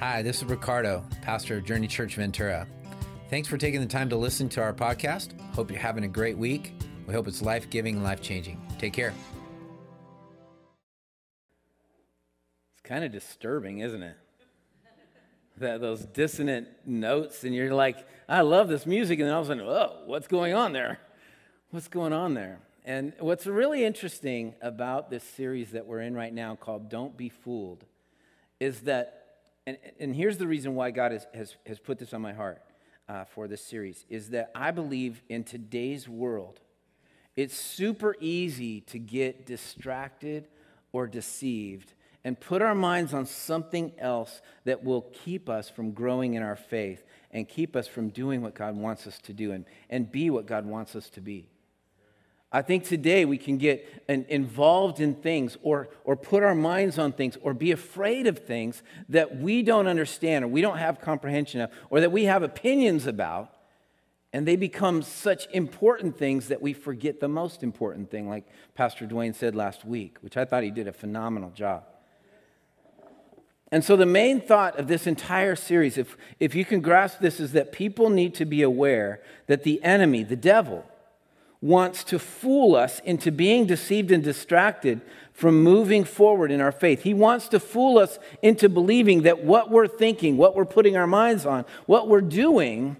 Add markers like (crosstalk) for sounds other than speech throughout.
Hi, this is Ricardo, pastor of Journey Church Ventura. Thanks for taking the time to listen to our podcast. Hope you're having a great week. We hope it's life giving and life changing. Take care. It's kind of disturbing, isn't it? (laughs) That those dissonant notes, and you're like, I love this music, and then all of a sudden, oh, what's going on there? What's going on there? And what's really interesting about this series that we're in right now called Don't Be Fooled is that and, and here's the reason why God has, has, has put this on my heart uh, for this series is that I believe in today's world, it's super easy to get distracted or deceived and put our minds on something else that will keep us from growing in our faith and keep us from doing what God wants us to do and, and be what God wants us to be. I think today we can get involved in things or, or put our minds on things or be afraid of things that we don't understand or we don't have comprehension of or that we have opinions about. And they become such important things that we forget the most important thing, like Pastor Dwayne said last week, which I thought he did a phenomenal job. And so, the main thought of this entire series, if, if you can grasp this, is that people need to be aware that the enemy, the devil, wants to fool us into being deceived and distracted from moving forward in our faith. He wants to fool us into believing that what we're thinking, what we're putting our minds on, what we're doing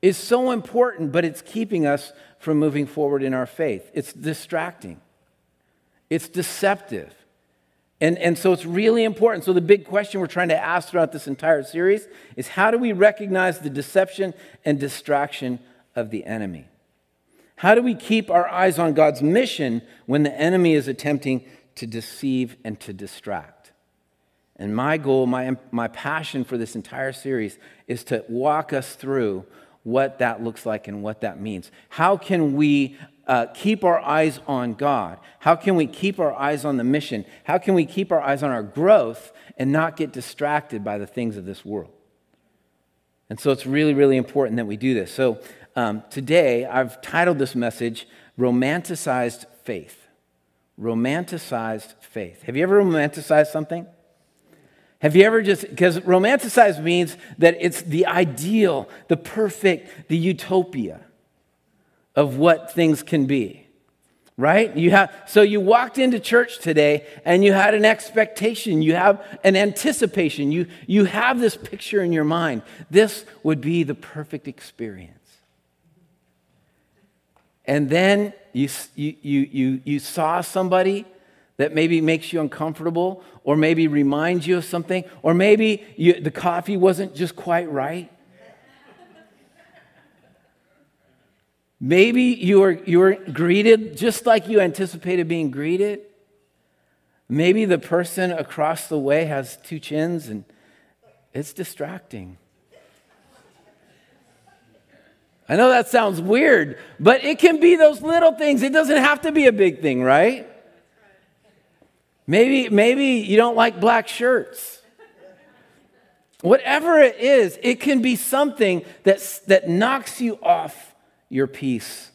is so important, but it's keeping us from moving forward in our faith. It's distracting, it's deceptive. And, and so it's really important. So, the big question we're trying to ask throughout this entire series is how do we recognize the deception and distraction of the enemy? How do we keep our eyes on God's mission when the enemy is attempting to deceive and to distract? And my goal, my, my passion for this entire series is to walk us through what that looks like and what that means. How can we uh, keep our eyes on God? How can we keep our eyes on the mission? How can we keep our eyes on our growth and not get distracted by the things of this world? And so it's really, really important that we do this. So um, today, I've titled this message Romanticized Faith. Romanticized Faith. Have you ever romanticized something? Have you ever just, because romanticized means that it's the ideal, the perfect, the utopia of what things can be right? You have so you walked into church today and you had an expectation. You have an anticipation. You you have this picture in your mind. This would be the perfect experience. And then you, you, you, you saw somebody that maybe makes you uncomfortable or maybe reminds you of something, or maybe you, the coffee wasn't just quite right. Maybe you were, you were greeted just like you anticipated being greeted. Maybe the person across the way has two chins and it's distracting. I know that sounds weird, but it can be those little things. It doesn't have to be a big thing, right? Maybe, maybe you don't like black shirts. Whatever it is, it can be something that, that knocks you off your peace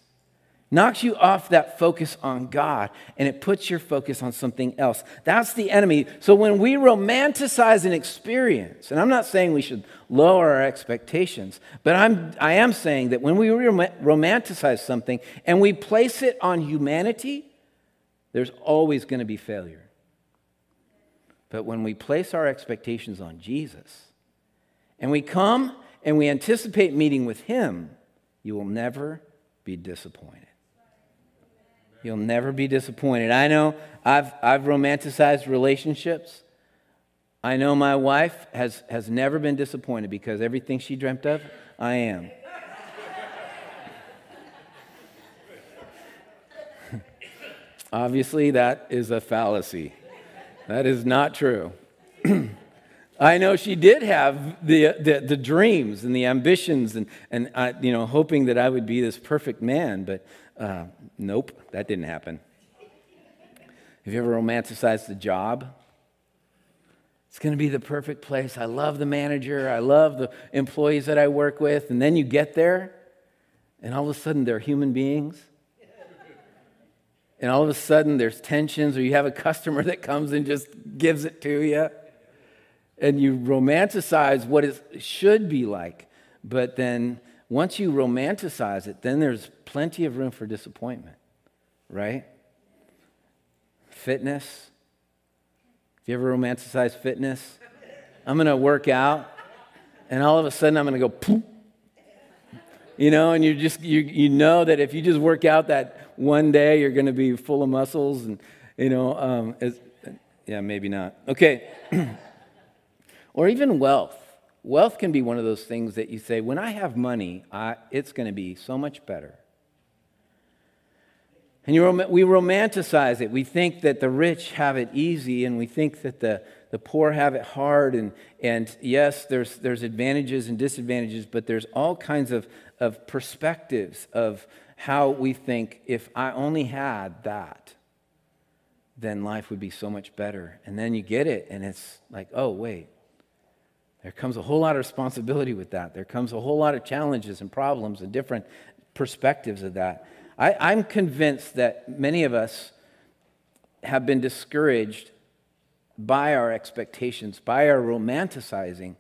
knocks you off that focus on God and it puts your focus on something else. That's the enemy. So when we romanticize an experience, and I'm not saying we should lower our expectations, but I'm, I am saying that when we romanticize something and we place it on humanity, there's always going to be failure. But when we place our expectations on Jesus and we come and we anticipate meeting with Him, you will never be disappointed. You'll never be disappointed. I know I've, I've romanticized relationships. I know my wife has, has never been disappointed because everything she dreamt of, I am. (laughs) Obviously, that is a fallacy. That is not true. (clears throat) I know she did have the, the, the, dreams and the ambitions and, and uh, you know, hoping that I would be this perfect man, but uh, nope, that didn't happen. Have you ever romanticized the job? It's going to be the perfect place. I love the manager. I love the employees that I work with. And then you get there, and all of a sudden they're human beings. And all of a sudden there's tensions, or you have a customer that comes and just gives it to you. And you romanticize what it should be like. But then once you romanticize it, then there's plenty of room for disappointment, right? Fitness. Have you ever romanticized fitness? I'm going to work out, and all of a sudden I'm going to go poop. You know, and you just you you know that if you just work out that one day, you're going to be full of muscles, and you know, um, yeah, maybe not. Okay, (clears throat) or even wealth. Wealth can be one of those things that you say, when I have money, I, it's going to be so much better. And you, we romanticize it. We think that the rich have it easy, and we think that the, the poor have it hard. And, and yes, there's, there's advantages and disadvantages, but there's all kinds of, of perspectives of how we think if I only had that, then life would be so much better. And then you get it, and it's like, oh, wait, there comes a whole lot of responsibility with that. There comes a whole lot of challenges and problems and different perspectives of that. I, am convinced that many of us have been discouraged by our expectations, by our romanticizing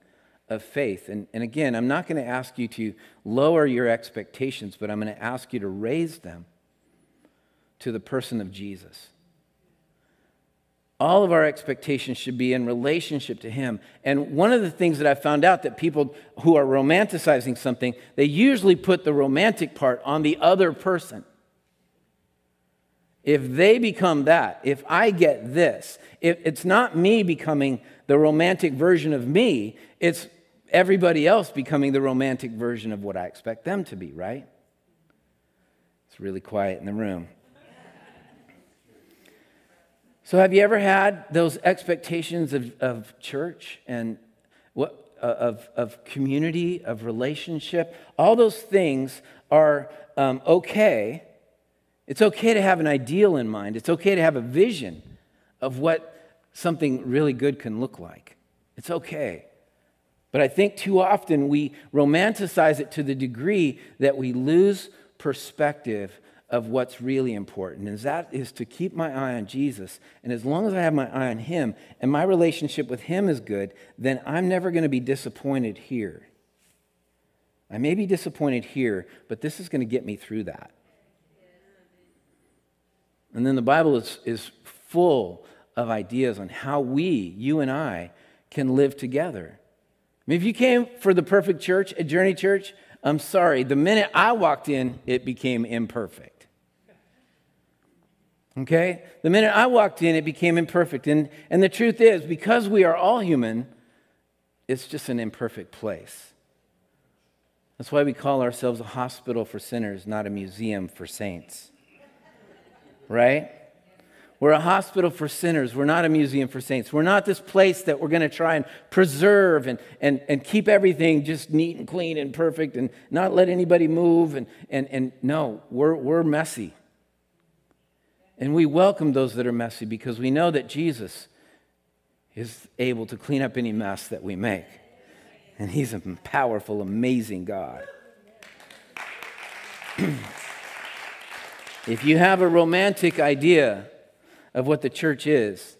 of faith. And, and again, I'm not going to ask you to lower your expectations, but I'm going to ask you to raise them to the person of Jesus all of our expectations should be in relationship to him. And one of the things that i found out that people who are romanticizing something they usually put the romantic part on the other person. If they become that if i get this if it's not me becoming the romantic version of me it's everybody else becoming the romantic version of what i expect them to be right? It's really quiet in the room so, have you ever had those expectations of, of church and what, uh, of, of community, of relationship? All those things are um, okay. It's okay to have an ideal in mind, it's okay to have a vision of what something really good can look like. It's okay. But I think too often we romanticize it to the degree that we lose perspective of what's really important, and that is to keep my eye on Jesus. And as long as I have my eye on Him and my relationship with Him is good, then I'm never going to be disappointed here. I may be disappointed here, but this is going to get me through that. And then the Bible is, is full of ideas on how we, you and I, can live together. I mean, if you came for the perfect church at Journey Church, I'm sorry, the minute I walked in, it became imperfect. Okay? The minute I walked in, it became imperfect. And, and the truth is, because we are all human, it's just an imperfect place. That's why we call ourselves a hospital for sinners, not a museum for saints. Right? We're a hospital for sinners. We're not a museum for saints. We're not this place that we're going to try and preserve and, and, and keep everything just neat and clean and perfect and not let anybody move. And, and, and no, we're, we're messy. And we welcome those that are messy because we know that Jesus is able to clean up any mess that we make. And he's a powerful, amazing God. (clears throat) if you have a romantic idea of what the church is,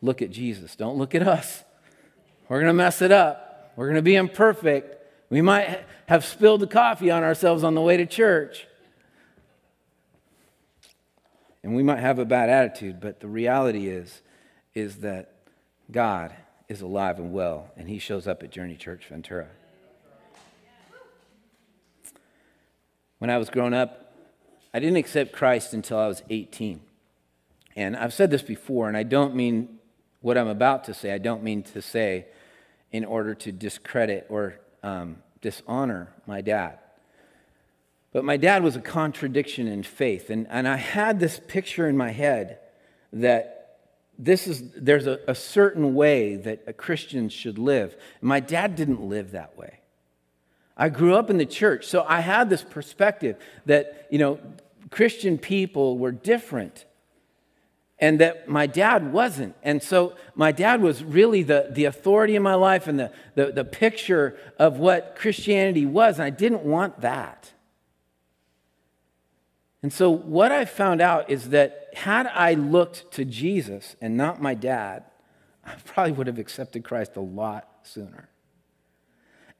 look at Jesus. Don't look at us. We're going to mess it up. We're going to be imperfect. We might have spilled the coffee on ourselves on the way to church. And we might have a bad attitude, but the reality is, is that God is alive and well, and He shows up at Journey Church Ventura. When I was growing up, I didn't accept Christ until I was 18. And I've said this before, and I don't mean what I'm about to say, I don't mean to say in order to discredit or um, dishonor my dad. But my dad was a contradiction in faith. And, and I had this picture in my head that this is, there's a, a certain way that a Christian should live. My dad didn't live that way. I grew up in the church, so I had this perspective that, you know, Christian people were different and that my dad wasn't. And so my dad was really the, the authority in my life and the, the, the picture of what Christianity was. And I didn't want that. And so, what I found out is that had I looked to Jesus and not my dad, I probably would have accepted Christ a lot sooner.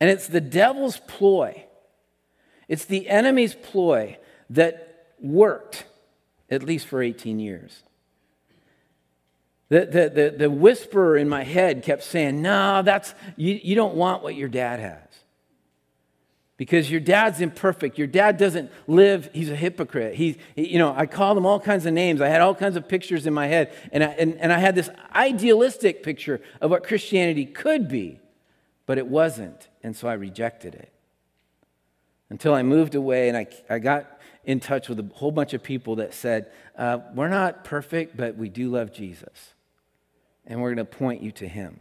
And it's the devil's ploy, it's the enemy's ploy that worked at least for 18 years. The, the, the, the whisperer in my head kept saying, No, that's, you, you don't want what your dad has. Because your dad's imperfect. Your dad doesn't live, he's a hypocrite. He, he, you know, I called him all kinds of names. I had all kinds of pictures in my head. And I, and, and I had this idealistic picture of what Christianity could be, but it wasn't. And so I rejected it. Until I moved away and I, I got in touch with a whole bunch of people that said, uh, We're not perfect, but we do love Jesus and we're going to point you to him.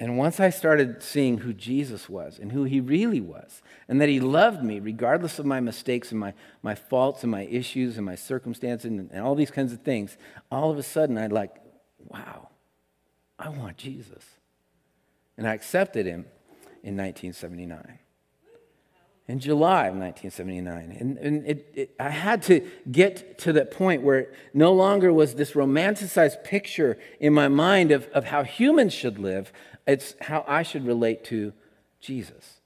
And once I started seeing who Jesus was and who he really was, and that he loved me regardless of my mistakes and my, my faults and my issues and my circumstances and, and all these kinds of things, all of a sudden I'd like, wow, I want Jesus. And I accepted him in 1979 in July of 1979. And, and it, it, I had to get to that point where no longer was this romanticized picture in my mind of, of how humans should live, it's how I should relate to Jesus.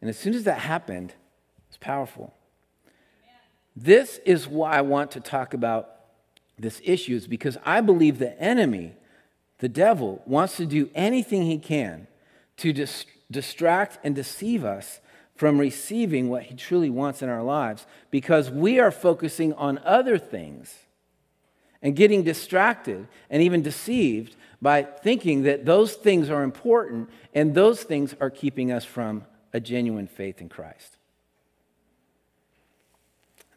And as soon as that happened, it's powerful. This is why I want to talk about this issue, is because I believe the enemy, the devil, wants to do anything he can to dis- distract and deceive us from receiving what He truly wants in our lives because we are focusing on other things and getting distracted and even deceived by thinking that those things are important and those things are keeping us from a genuine faith in Christ.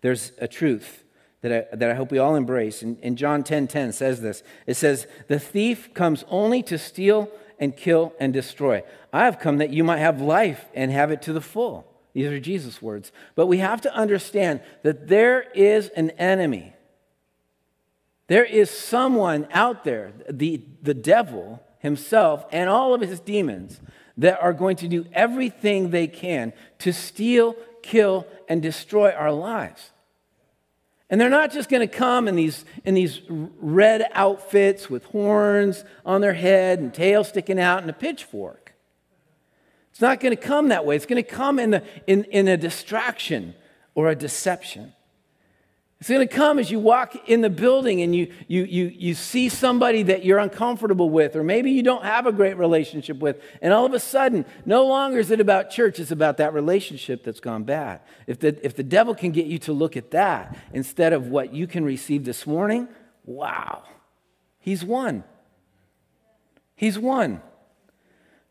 There's a truth that I, that I hope we all embrace. And, and John 10 10 says this it says, The thief comes only to steal and kill and destroy. I have come that you might have life and have it to the full. These are Jesus' words. But we have to understand that there is an enemy. There is someone out there, the, the devil himself and all of his demons, that are going to do everything they can to steal, kill, and destroy our lives. And they're not just going to come in these, in these red outfits with horns on their head and tail sticking out and a pitchfork. It's not going to come that way. It's going to come in, the, in, in a distraction or a deception. It's going to come as you walk in the building and you, you, you, you see somebody that you're uncomfortable with, or maybe you don't have a great relationship with, and all of a sudden, no longer is it about church, it's about that relationship that's gone bad. If the, if the devil can get you to look at that instead of what you can receive this morning, wow, he's won. He's won.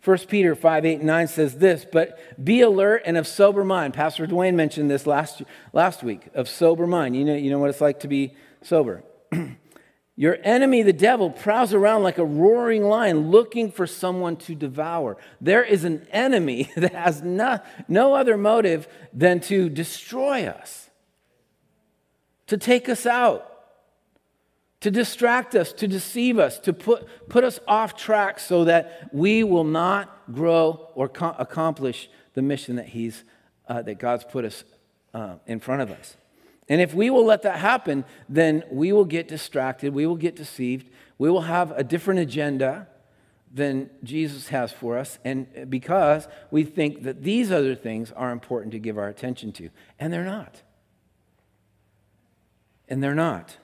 1 Peter 5, 8, and 9 says this, but be alert and of sober mind. Pastor Dwayne mentioned this last, last week, of sober mind. You know, you know what it's like to be sober. (clears throat) Your enemy, the devil, prowls around like a roaring lion looking for someone to devour. There is an enemy (laughs) that has no, no other motive than to destroy us, to take us out to distract us, to deceive us, to put, put us off track so that we will not grow or co- accomplish the mission that, he's, uh, that God's put us uh, in front of us. And if we will let that happen, then we will get distracted, we will get deceived, we will have a different agenda than Jesus has for us, and because we think that these other things are important to give our attention to. And they're not. And they're not.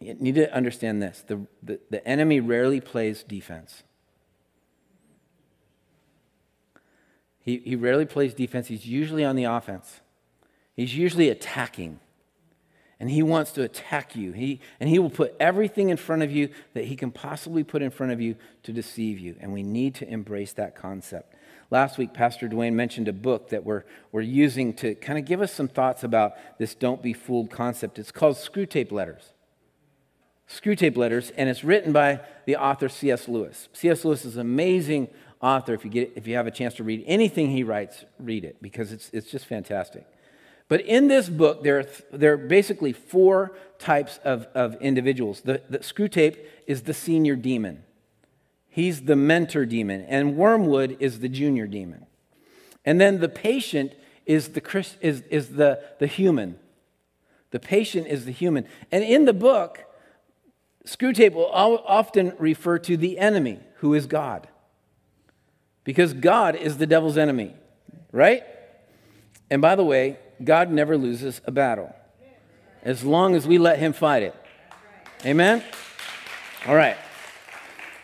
You need to understand this the, the, the enemy rarely plays defense. He, he rarely plays defense. He's usually on the offense. He's usually attacking. And he wants to attack you. He, and he will put everything in front of you that he can possibly put in front of you to deceive you. And we need to embrace that concept. Last week, Pastor Dwayne mentioned a book that we're, we're using to kind of give us some thoughts about this don't be fooled concept. It's called Screwtape Letters. Screwtape Letters, and it's written by the author C.S. Lewis. C.S. Lewis is an amazing author. If you, get, if you have a chance to read anything he writes, read it because it's, it's just fantastic. But in this book, there are, th- there are basically four types of, of individuals. The, the Screwtape is the senior demon, he's the mentor demon, and Wormwood is the junior demon. And then the patient is the, is, is the, the human, The patient is the human. And in the book, Screwtape will often refer to the enemy, who is God. Because God is the devil's enemy, right? And by the way, God never loses a battle as long as we let him fight it. Amen? All right.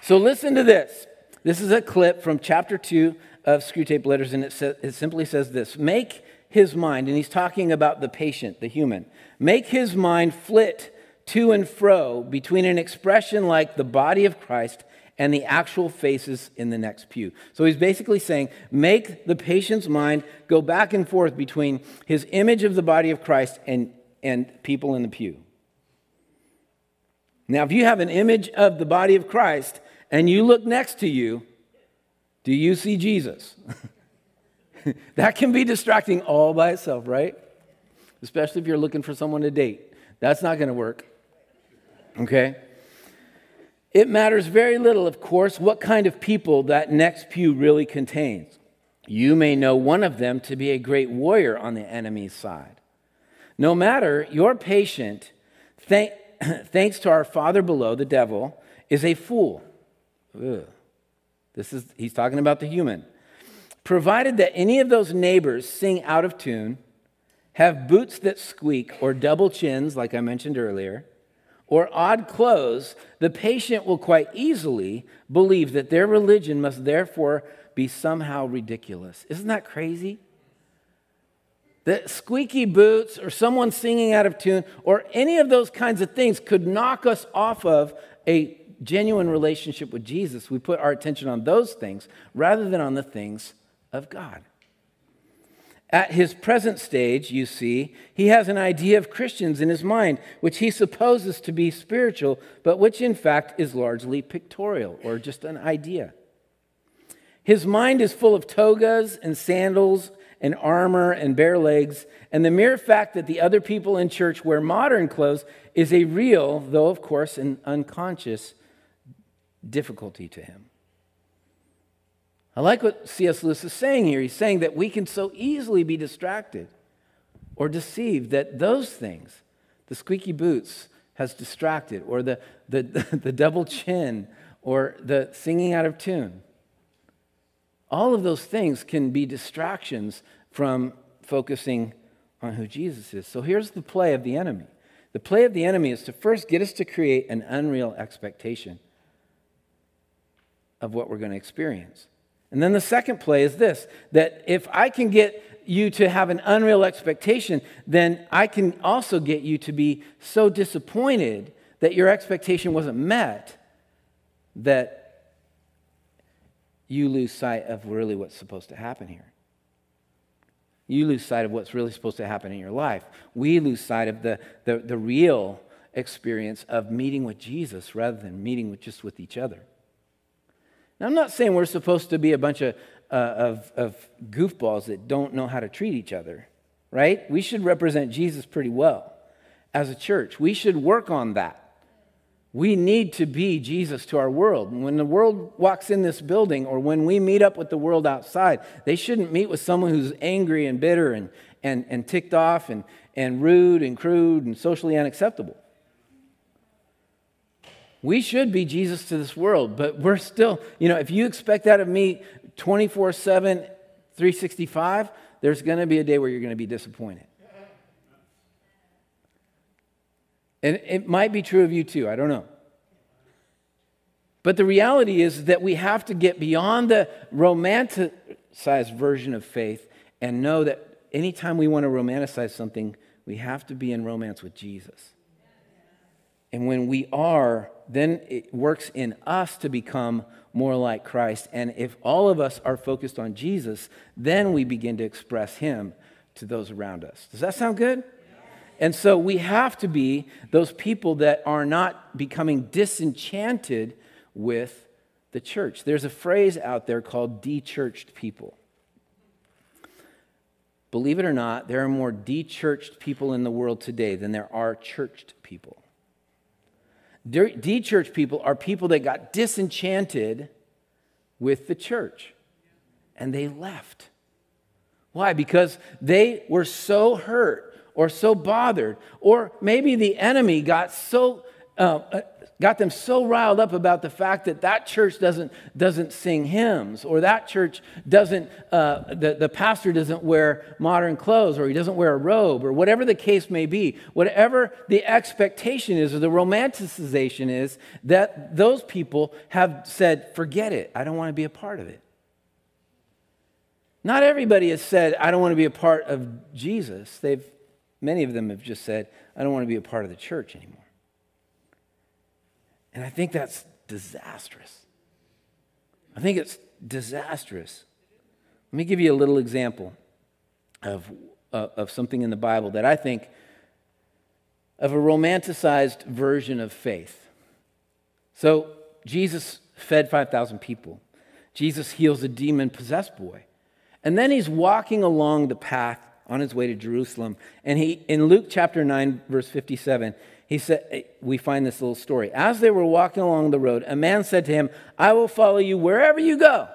So listen to this. This is a clip from chapter 2 of Screwtape Letters, and it, sa- it simply says this Make his mind, and he's talking about the patient, the human, make his mind flit to and fro between an expression like the body of Christ and the actual faces in the next pew. So he's basically saying, make the patient's mind go back and forth between his image of the body of Christ and, and people in the pew. Now, if you have an image of the body of Christ and you look next to you, do you see Jesus? (laughs) that can be distracting all by itself, right? Especially if you're looking for someone to date. That's not going to work. Okay? It matters very little, of course, what kind of people that next pew really contains. You may know one of them to be a great warrior on the enemy's side. No matter, your patient, thank, (clears throat) thanks to our father below, the devil, is a fool. Ugh. This is, he's talking about the human. Provided that any of those neighbors sing out of tune, have boots that squeak, or double chins, like I mentioned earlier, or odd clothes, the patient will quite easily believe that their religion must therefore be somehow ridiculous. Isn't that crazy? That squeaky boots or someone singing out of tune or any of those kinds of things could knock us off of a genuine relationship with Jesus. We put our attention on those things rather than on the things of God. At his present stage, you see, he has an idea of Christians in his mind, which he supposes to be spiritual, but which in fact is largely pictorial or just an idea. His mind is full of togas and sandals and armor and bare legs, and the mere fact that the other people in church wear modern clothes is a real, though of course an unconscious, difficulty to him. I like what C.S. Lewis is saying here. He's saying that we can so easily be distracted or deceived that those things, the squeaky boots has distracted, or the, the, (laughs) the double chin, or the singing out of tune. All of those things can be distractions from focusing on who Jesus is. So here's the play of the enemy. The play of the enemy is to first get us to create an unreal expectation of what we're going to experience. And then the second play is this that if I can get you to have an unreal expectation, then I can also get you to be so disappointed that your expectation wasn't met that you lose sight of really what's supposed to happen here. You lose sight of what's really supposed to happen in your life. We lose sight of the, the, the real experience of meeting with Jesus rather than meeting with just with each other. Now, I'm not saying we're supposed to be a bunch of, uh, of, of goofballs that don't know how to treat each other, right? We should represent Jesus pretty well as a church. We should work on that. We need to be Jesus to our world. when the world walks in this building or when we meet up with the world outside, they shouldn't meet with someone who's angry and bitter and, and, and ticked off and, and rude and crude and socially unacceptable. We should be Jesus to this world, but we're still, you know, if you expect that of me 24 7, 365, there's going to be a day where you're going to be disappointed. And it might be true of you too, I don't know. But the reality is that we have to get beyond the romanticized version of faith and know that anytime we want to romanticize something, we have to be in romance with Jesus. And when we are, then it works in us to become more like Christ. And if all of us are focused on Jesus, then we begin to express Him to those around us. Does that sound good? And so we have to be those people that are not becoming disenchanted with the church. There's a phrase out there called de-churched people. Believe it or not, there are more de-churched people in the world today than there are churched people. De church people are people that got disenchanted with the church and they left. Why? Because they were so hurt or so bothered, or maybe the enemy got so uh, uh got them so riled up about the fact that that church doesn't, doesn't sing hymns or that church doesn't, uh, the, the pastor doesn't wear modern clothes or he doesn't wear a robe or whatever the case may be, whatever the expectation is or the romanticization is, that those people have said, forget it, I don't want to be a part of it. Not everybody has said, I don't want to be a part of Jesus. They've, many of them have just said, I don't want to be a part of the church anymore. And I think that's disastrous. I think it's disastrous. Let me give you a little example of, uh, of something in the Bible that I think of a romanticized version of faith. So, Jesus fed 5,000 people. Jesus heals a demon possessed boy. And then he's walking along the path on his way to Jerusalem. And he, in Luke chapter 9, verse 57, he said, we find this little story. As they were walking along the road, a man said to him, I will follow you wherever you go.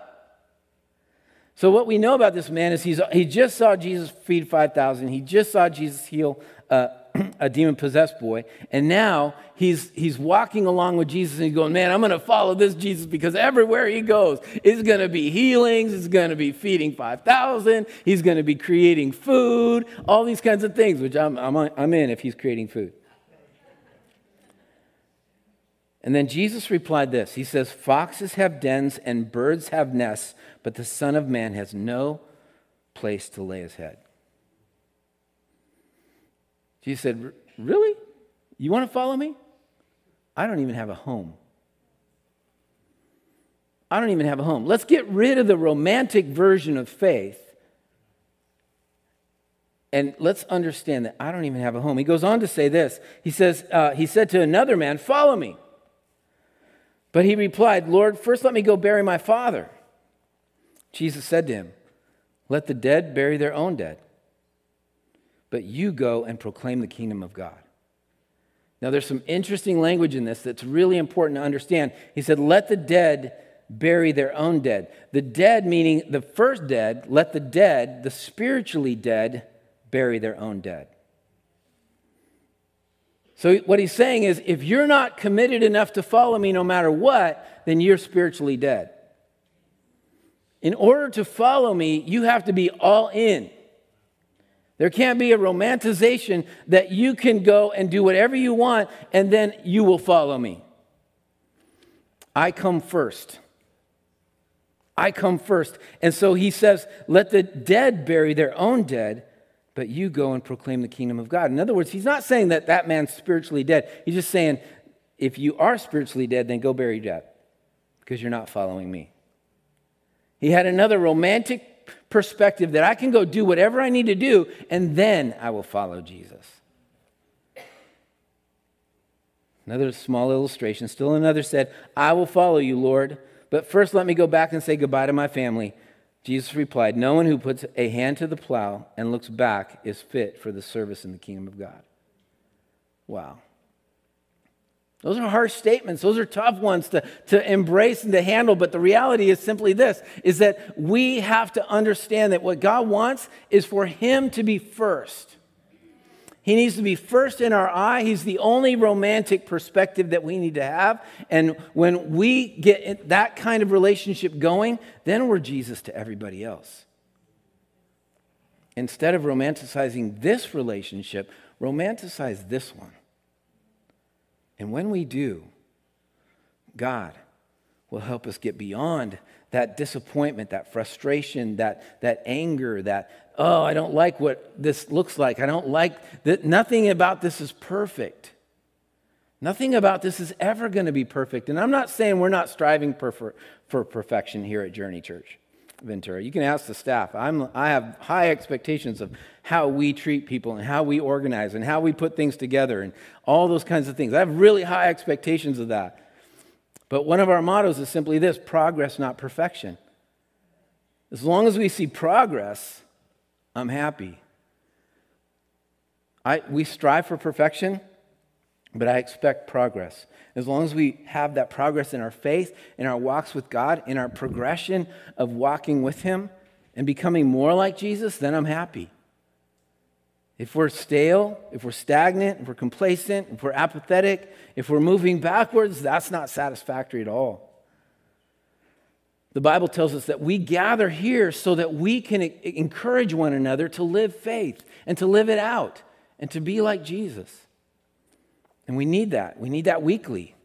So, what we know about this man is he's, he just saw Jesus feed 5,000. He just saw Jesus heal uh, (clears throat) a demon possessed boy. And now he's, he's walking along with Jesus and he's going, Man, I'm going to follow this Jesus because everywhere he goes, it's going to be healings, it's going to be feeding 5,000, he's going to be creating food, all these kinds of things, which I'm, I'm, I'm in if he's creating food. And then Jesus replied this He says, Foxes have dens and birds have nests, but the Son of Man has no place to lay his head. Jesus said, Really? You want to follow me? I don't even have a home. I don't even have a home. Let's get rid of the romantic version of faith and let's understand that I don't even have a home. He goes on to say this. He says, uh, He said to another man, Follow me. But he replied, Lord, first let me go bury my father. Jesus said to him, Let the dead bury their own dead, but you go and proclaim the kingdom of God. Now, there's some interesting language in this that's really important to understand. He said, Let the dead bury their own dead. The dead, meaning the first dead, let the dead, the spiritually dead, bury their own dead. So, what he's saying is if you're not committed enough to follow me no matter what, then you're spiritually dead. In order to follow me, you have to be all in. There can't be a romanticization that you can go and do whatever you want and then you will follow me. I come first. I come first. And so he says, let the dead bury their own dead but you go and proclaim the kingdom of God. In other words, he's not saying that that man's spiritually dead. He's just saying, if you are spiritually dead, then go bury death because you're not following me. He had another romantic perspective that I can go do whatever I need to do and then I will follow Jesus. Another small illustration. Still another said, I will follow you, Lord, but first let me go back and say goodbye to my family. Jesus replied, No one who puts a hand to the plow and looks back is fit for the service in the kingdom of God. Wow. Those are harsh statements. Those are tough ones to, to embrace and to handle. But the reality is simply this is that we have to understand that what God wants is for Him to be first. He needs to be first in our eye. He's the only romantic perspective that we need to have. And when we get that kind of relationship going, then we're Jesus to everybody else. Instead of romanticizing this relationship, romanticize this one. And when we do, God will help us get beyond that disappointment, that frustration, that, that anger, that, oh, I don't like what this looks like. I don't like that. Nothing about this is perfect. Nothing about this is ever going to be perfect. And I'm not saying we're not striving for, for perfection here at Journey Church Ventura. You can ask the staff. I'm, I have high expectations of how we treat people and how we organize and how we put things together and all those kinds of things. I have really high expectations of that. But one of our mottos is simply this progress, not perfection. As long as we see progress, I'm happy. I, we strive for perfection, but I expect progress. As long as we have that progress in our faith, in our walks with God, in our progression of walking with Him and becoming more like Jesus, then I'm happy. If we're stale, if we're stagnant, if we're complacent, if we're apathetic, if we're moving backwards, that's not satisfactory at all. The Bible tells us that we gather here so that we can encourage one another to live faith and to live it out and to be like Jesus. And we need that. We need that weekly.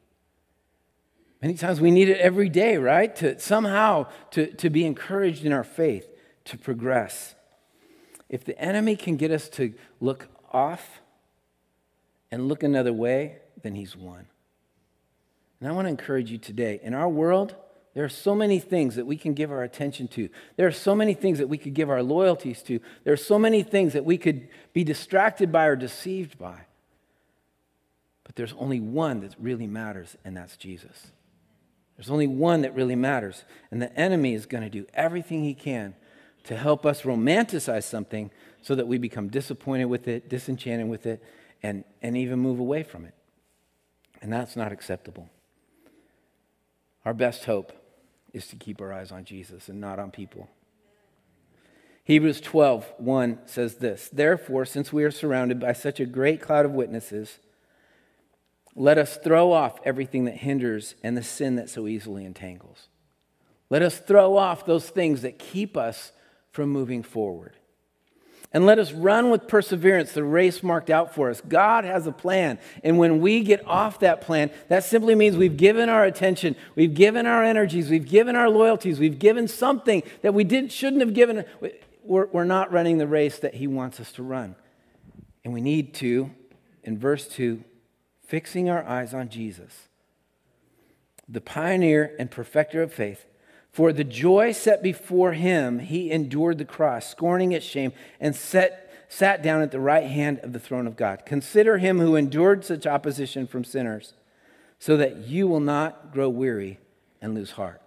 Many times we need it every day, right? To somehow to, to be encouraged in our faith, to progress. If the enemy can get us to look off and look another way, then he's won. And I want to encourage you today. In our world, there are so many things that we can give our attention to. There are so many things that we could give our loyalties to. There are so many things that we could be distracted by or deceived by. But there's only one that really matters, and that's Jesus. There's only one that really matters. And the enemy is going to do everything he can to help us romanticize something so that we become disappointed with it, disenchanted with it, and, and even move away from it. And that's not acceptable. Our best hope is to keep our eyes on Jesus and not on people. Hebrews 12, 1 says this Therefore, since we are surrounded by such a great cloud of witnesses, let us throw off everything that hinders and the sin that so easily entangles. Let us throw off those things that keep us from moving forward. And let us run with perseverance the race marked out for us. God has a plan. And when we get off that plan, that simply means we've given our attention, we've given our energies, we've given our loyalties, we've given something that we didn't, shouldn't have given. We're, we're not running the race that He wants us to run. And we need to, in verse 2, fixing our eyes on Jesus, the pioneer and perfecter of faith for the joy set before him, he endured the cross, scorning its shame, and set, sat down at the right hand of the throne of God. Consider him who endured such opposition from sinners, so that you will not grow weary and lose heart.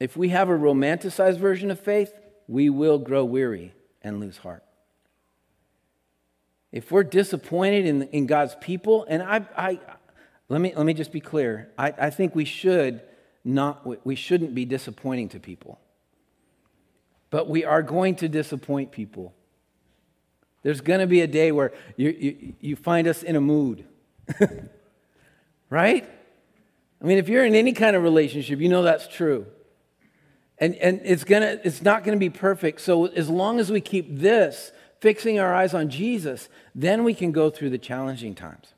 If we have a romanticized version of faith, we will grow weary and lose heart. If we're disappointed in, in God's people, and I, I, let me, let me just be clear. I, I think we should not, we shouldn't be disappointing to people. But we are going to disappoint people. There's going to be a day where you, you, you find us in a mood. (laughs) right? I mean, if you're in any kind of relationship, you know that's true. And, and it's, gonna, it's not going to be perfect. So, as long as we keep this, fixing our eyes on Jesus, then we can go through the challenging times.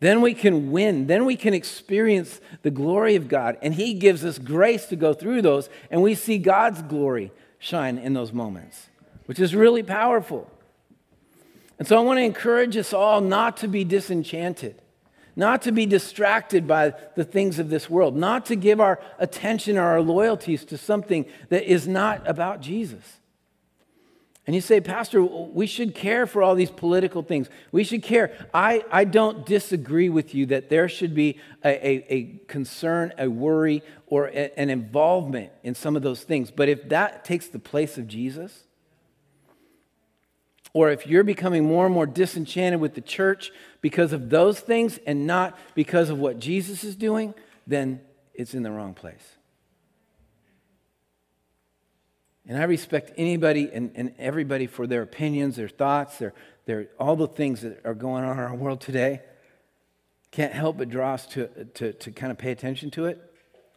Then we can win. Then we can experience the glory of God. And He gives us grace to go through those. And we see God's glory shine in those moments, which is really powerful. And so I want to encourage us all not to be disenchanted, not to be distracted by the things of this world, not to give our attention or our loyalties to something that is not about Jesus. And you say, Pastor, we should care for all these political things. We should care. I, I don't disagree with you that there should be a, a, a concern, a worry, or a, an involvement in some of those things. But if that takes the place of Jesus, or if you're becoming more and more disenchanted with the church because of those things and not because of what Jesus is doing, then it's in the wrong place. And I respect anybody and, and everybody for their opinions, their thoughts, their, their, all the things that are going on in our world today. Can't help but draw us to, to, to kind of pay attention to it.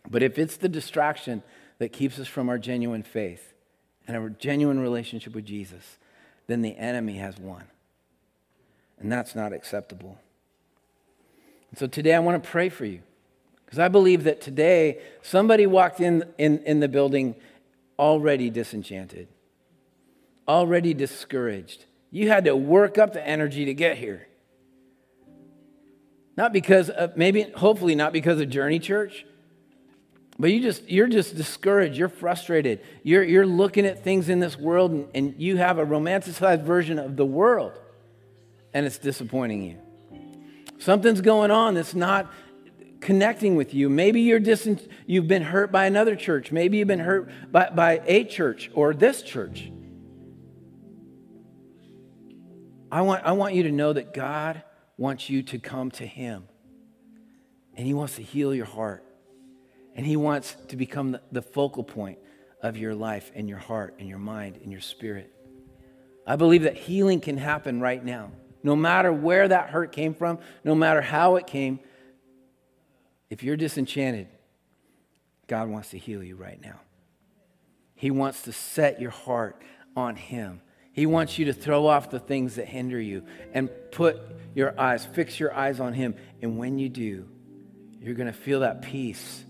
But if it's the distraction that keeps us from our genuine faith and our genuine relationship with Jesus, then the enemy has won. And that's not acceptable. And so today I want to pray for you. Because I believe that today somebody walked in, in, in the building already disenchanted, already discouraged. You had to work up the energy to get here. Not because of, maybe, hopefully not because of Journey Church, but you just, you're just discouraged. You're frustrated. You're, you're looking at things in this world and, and you have a romanticized version of the world and it's disappointing you. Something's going on that's not connecting with you. Maybe you're distant, you've been hurt by another church. Maybe you've been hurt by, by a church or this church. I want, I want you to know that God wants you to come to Him. And He wants to heal your heart. And He wants to become the, the focal point of your life and your heart and your mind and your spirit. I believe that healing can happen right now. No matter where that hurt came from, no matter how it came, if you're disenchanted, God wants to heal you right now. He wants to set your heart on Him. He wants you to throw off the things that hinder you and put your eyes, fix your eyes on Him. And when you do, you're going to feel that peace.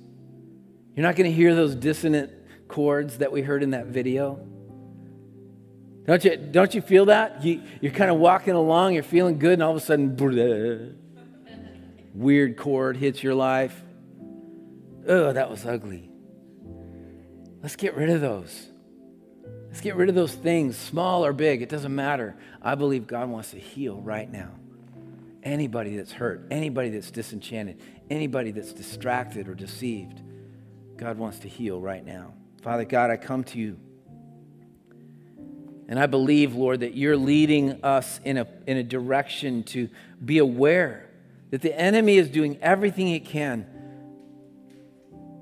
You're not going to hear those dissonant chords that we heard in that video. Don't you, don't you feel that? You, you're kind of walking along, you're feeling good, and all of a sudden, (laughs) weird chord hits your life. Oh, that was ugly. Let's get rid of those. Let's get rid of those things, small or big, it doesn't matter. I believe God wants to heal right now. Anybody that's hurt, anybody that's disenchanted, anybody that's distracted or deceived, God wants to heal right now. Father God, I come to you. And I believe, Lord, that you're leading us in a, in a direction to be aware that the enemy is doing everything he can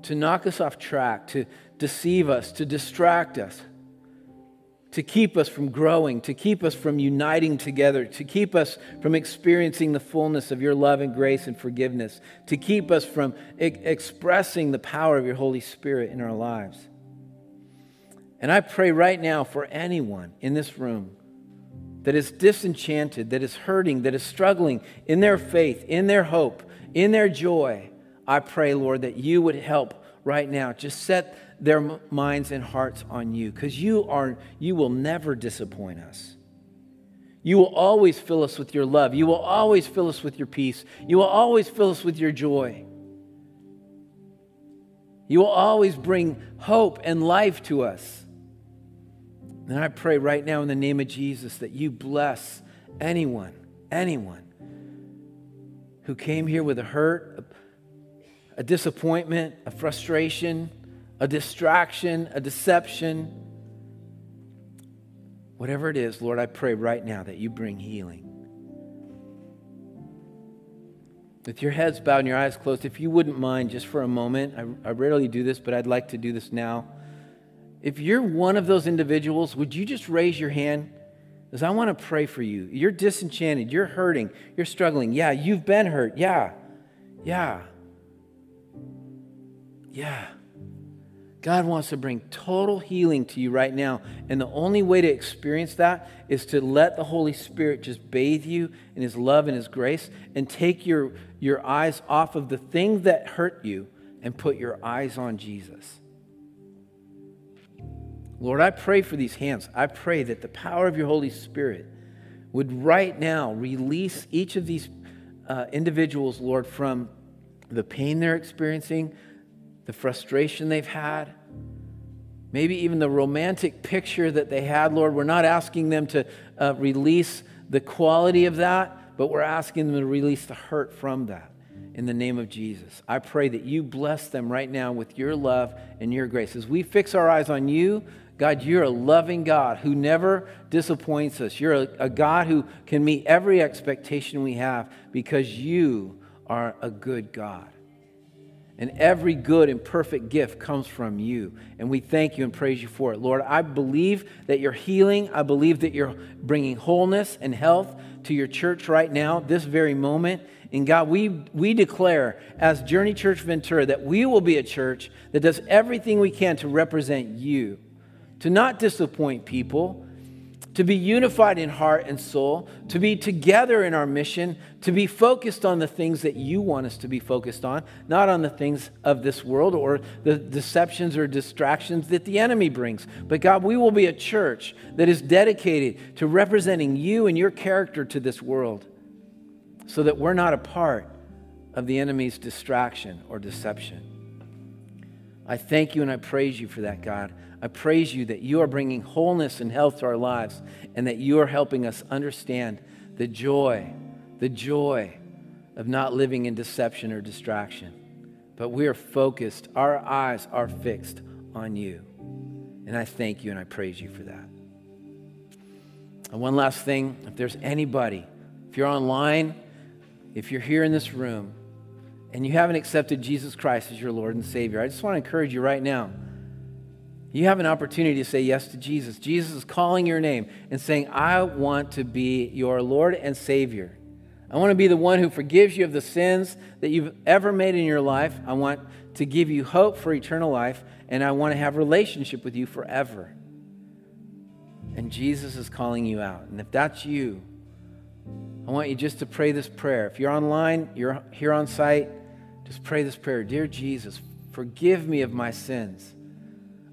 to knock us off track, to deceive us, to distract us to keep us from growing, to keep us from uniting together, to keep us from experiencing the fullness of your love and grace and forgiveness, to keep us from e- expressing the power of your Holy Spirit in our lives. And I pray right now for anyone in this room that is disenchanted, that is hurting, that is struggling in their faith, in their hope, in their joy. I pray, Lord, that you would help right now. Just set their minds and hearts on you because you are you will never disappoint us. You will always fill us with your love. You will always fill us with your peace. You will always fill us with your joy. You will always bring hope and life to us. And I pray right now in the name of Jesus that you bless anyone, anyone who came here with a hurt, a disappointment, a frustration, a distraction, a deception, whatever it is, Lord, I pray right now that you bring healing. With your heads bowed and your eyes closed, if you wouldn't mind just for a moment, I, I rarely do this, but I'd like to do this now. If you're one of those individuals, would you just raise your hand? Because I want to pray for you. You're disenchanted. You're hurting. You're struggling. Yeah, you've been hurt. Yeah. Yeah. Yeah. God wants to bring total healing to you right now. And the only way to experience that is to let the Holy Spirit just bathe you in His love and His grace and take your, your eyes off of the thing that hurt you and put your eyes on Jesus. Lord, I pray for these hands. I pray that the power of your Holy Spirit would right now release each of these uh, individuals, Lord, from the pain they're experiencing the frustration they've had, maybe even the romantic picture that they had, Lord. We're not asking them to uh, release the quality of that, but we're asking them to release the hurt from that in the name of Jesus. I pray that you bless them right now with your love and your grace. As we fix our eyes on you, God, you're a loving God who never disappoints us. You're a, a, God who can meet every expectation we have because you are a good God. And every good and perfect gift comes from you. And we thank you and praise you for it. Lord, I believe that you're healing. I believe that you're bringing wholeness and health to your church right now, this very moment. And God, we, we declare as Journey Church Ventura that we will be a church that does everything we can to represent you, to not disappoint people to be unified in heart and soul, to be together in our mission, to be focused on the things that you want us to be focused on, not on the things of this world or the deceptions or distractions that the enemy brings. But God, we will be a church that is dedicated to representing you and your character to this world so that we're not a part of the enemy's distraction or deception. I thank you and I praise you for that, God. I praise you that you are bringing wholeness and health to our lives and that you are helping us understand the joy, the joy of not living in deception or distraction. But we are focused, our eyes are fixed on you. And I thank you and I praise you for that. And one last thing if there's anybody, if you're online, if you're here in this room, and you haven't accepted Jesus Christ as your Lord and Savior, I just want to encourage you right now You have an opportunity to say yes to Jesus. Jesus is calling your name and saying, I want to be your Lord and Savior. I want to be the one who forgives you of the sins that you've ever made in your life. I want to give you hope for eternal life, and I want to have relationship with you forever. And Jesus is calling you out. And if that's you, I want you just to pray this prayer. If you're online, you're here on site, just pray this prayer. Dear Jesus, forgive me of my sins.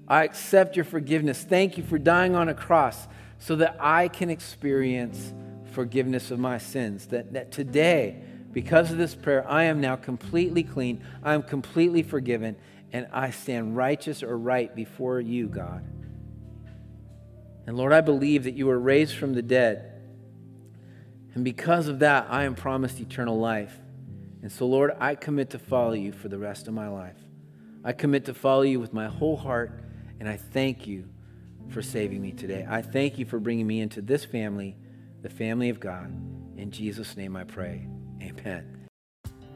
I accept your forgiveness. Thank you for dying on a cross so that I can experience forgiveness of my sins. That, that today, because of this prayer, I am now completely clean. I am completely forgiven, and I stand righteous or right before you, God. And Lord, I believe that you were raised from the dead. And because of that, I am promised eternal life. And so, Lord, I commit to follow you for the rest of my life. I commit to follow you with my whole heart and I thank you for saving me today. I thank you for bringing me into this family, the family of God. In Jesus' name I pray. Amen.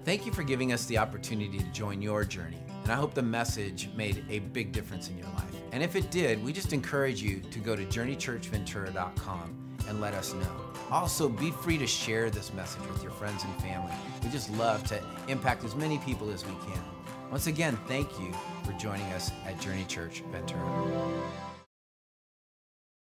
Thank you for giving us the opportunity to join your journey. And I hope the message made a big difference in your life. And if it did, we just encourage you to go to journeychurchventura.com and let us know. Also, be free to share this message with your friends and family. We just love to impact as many people as we can. Once again, thank you for joining us at Journey Church Ventura.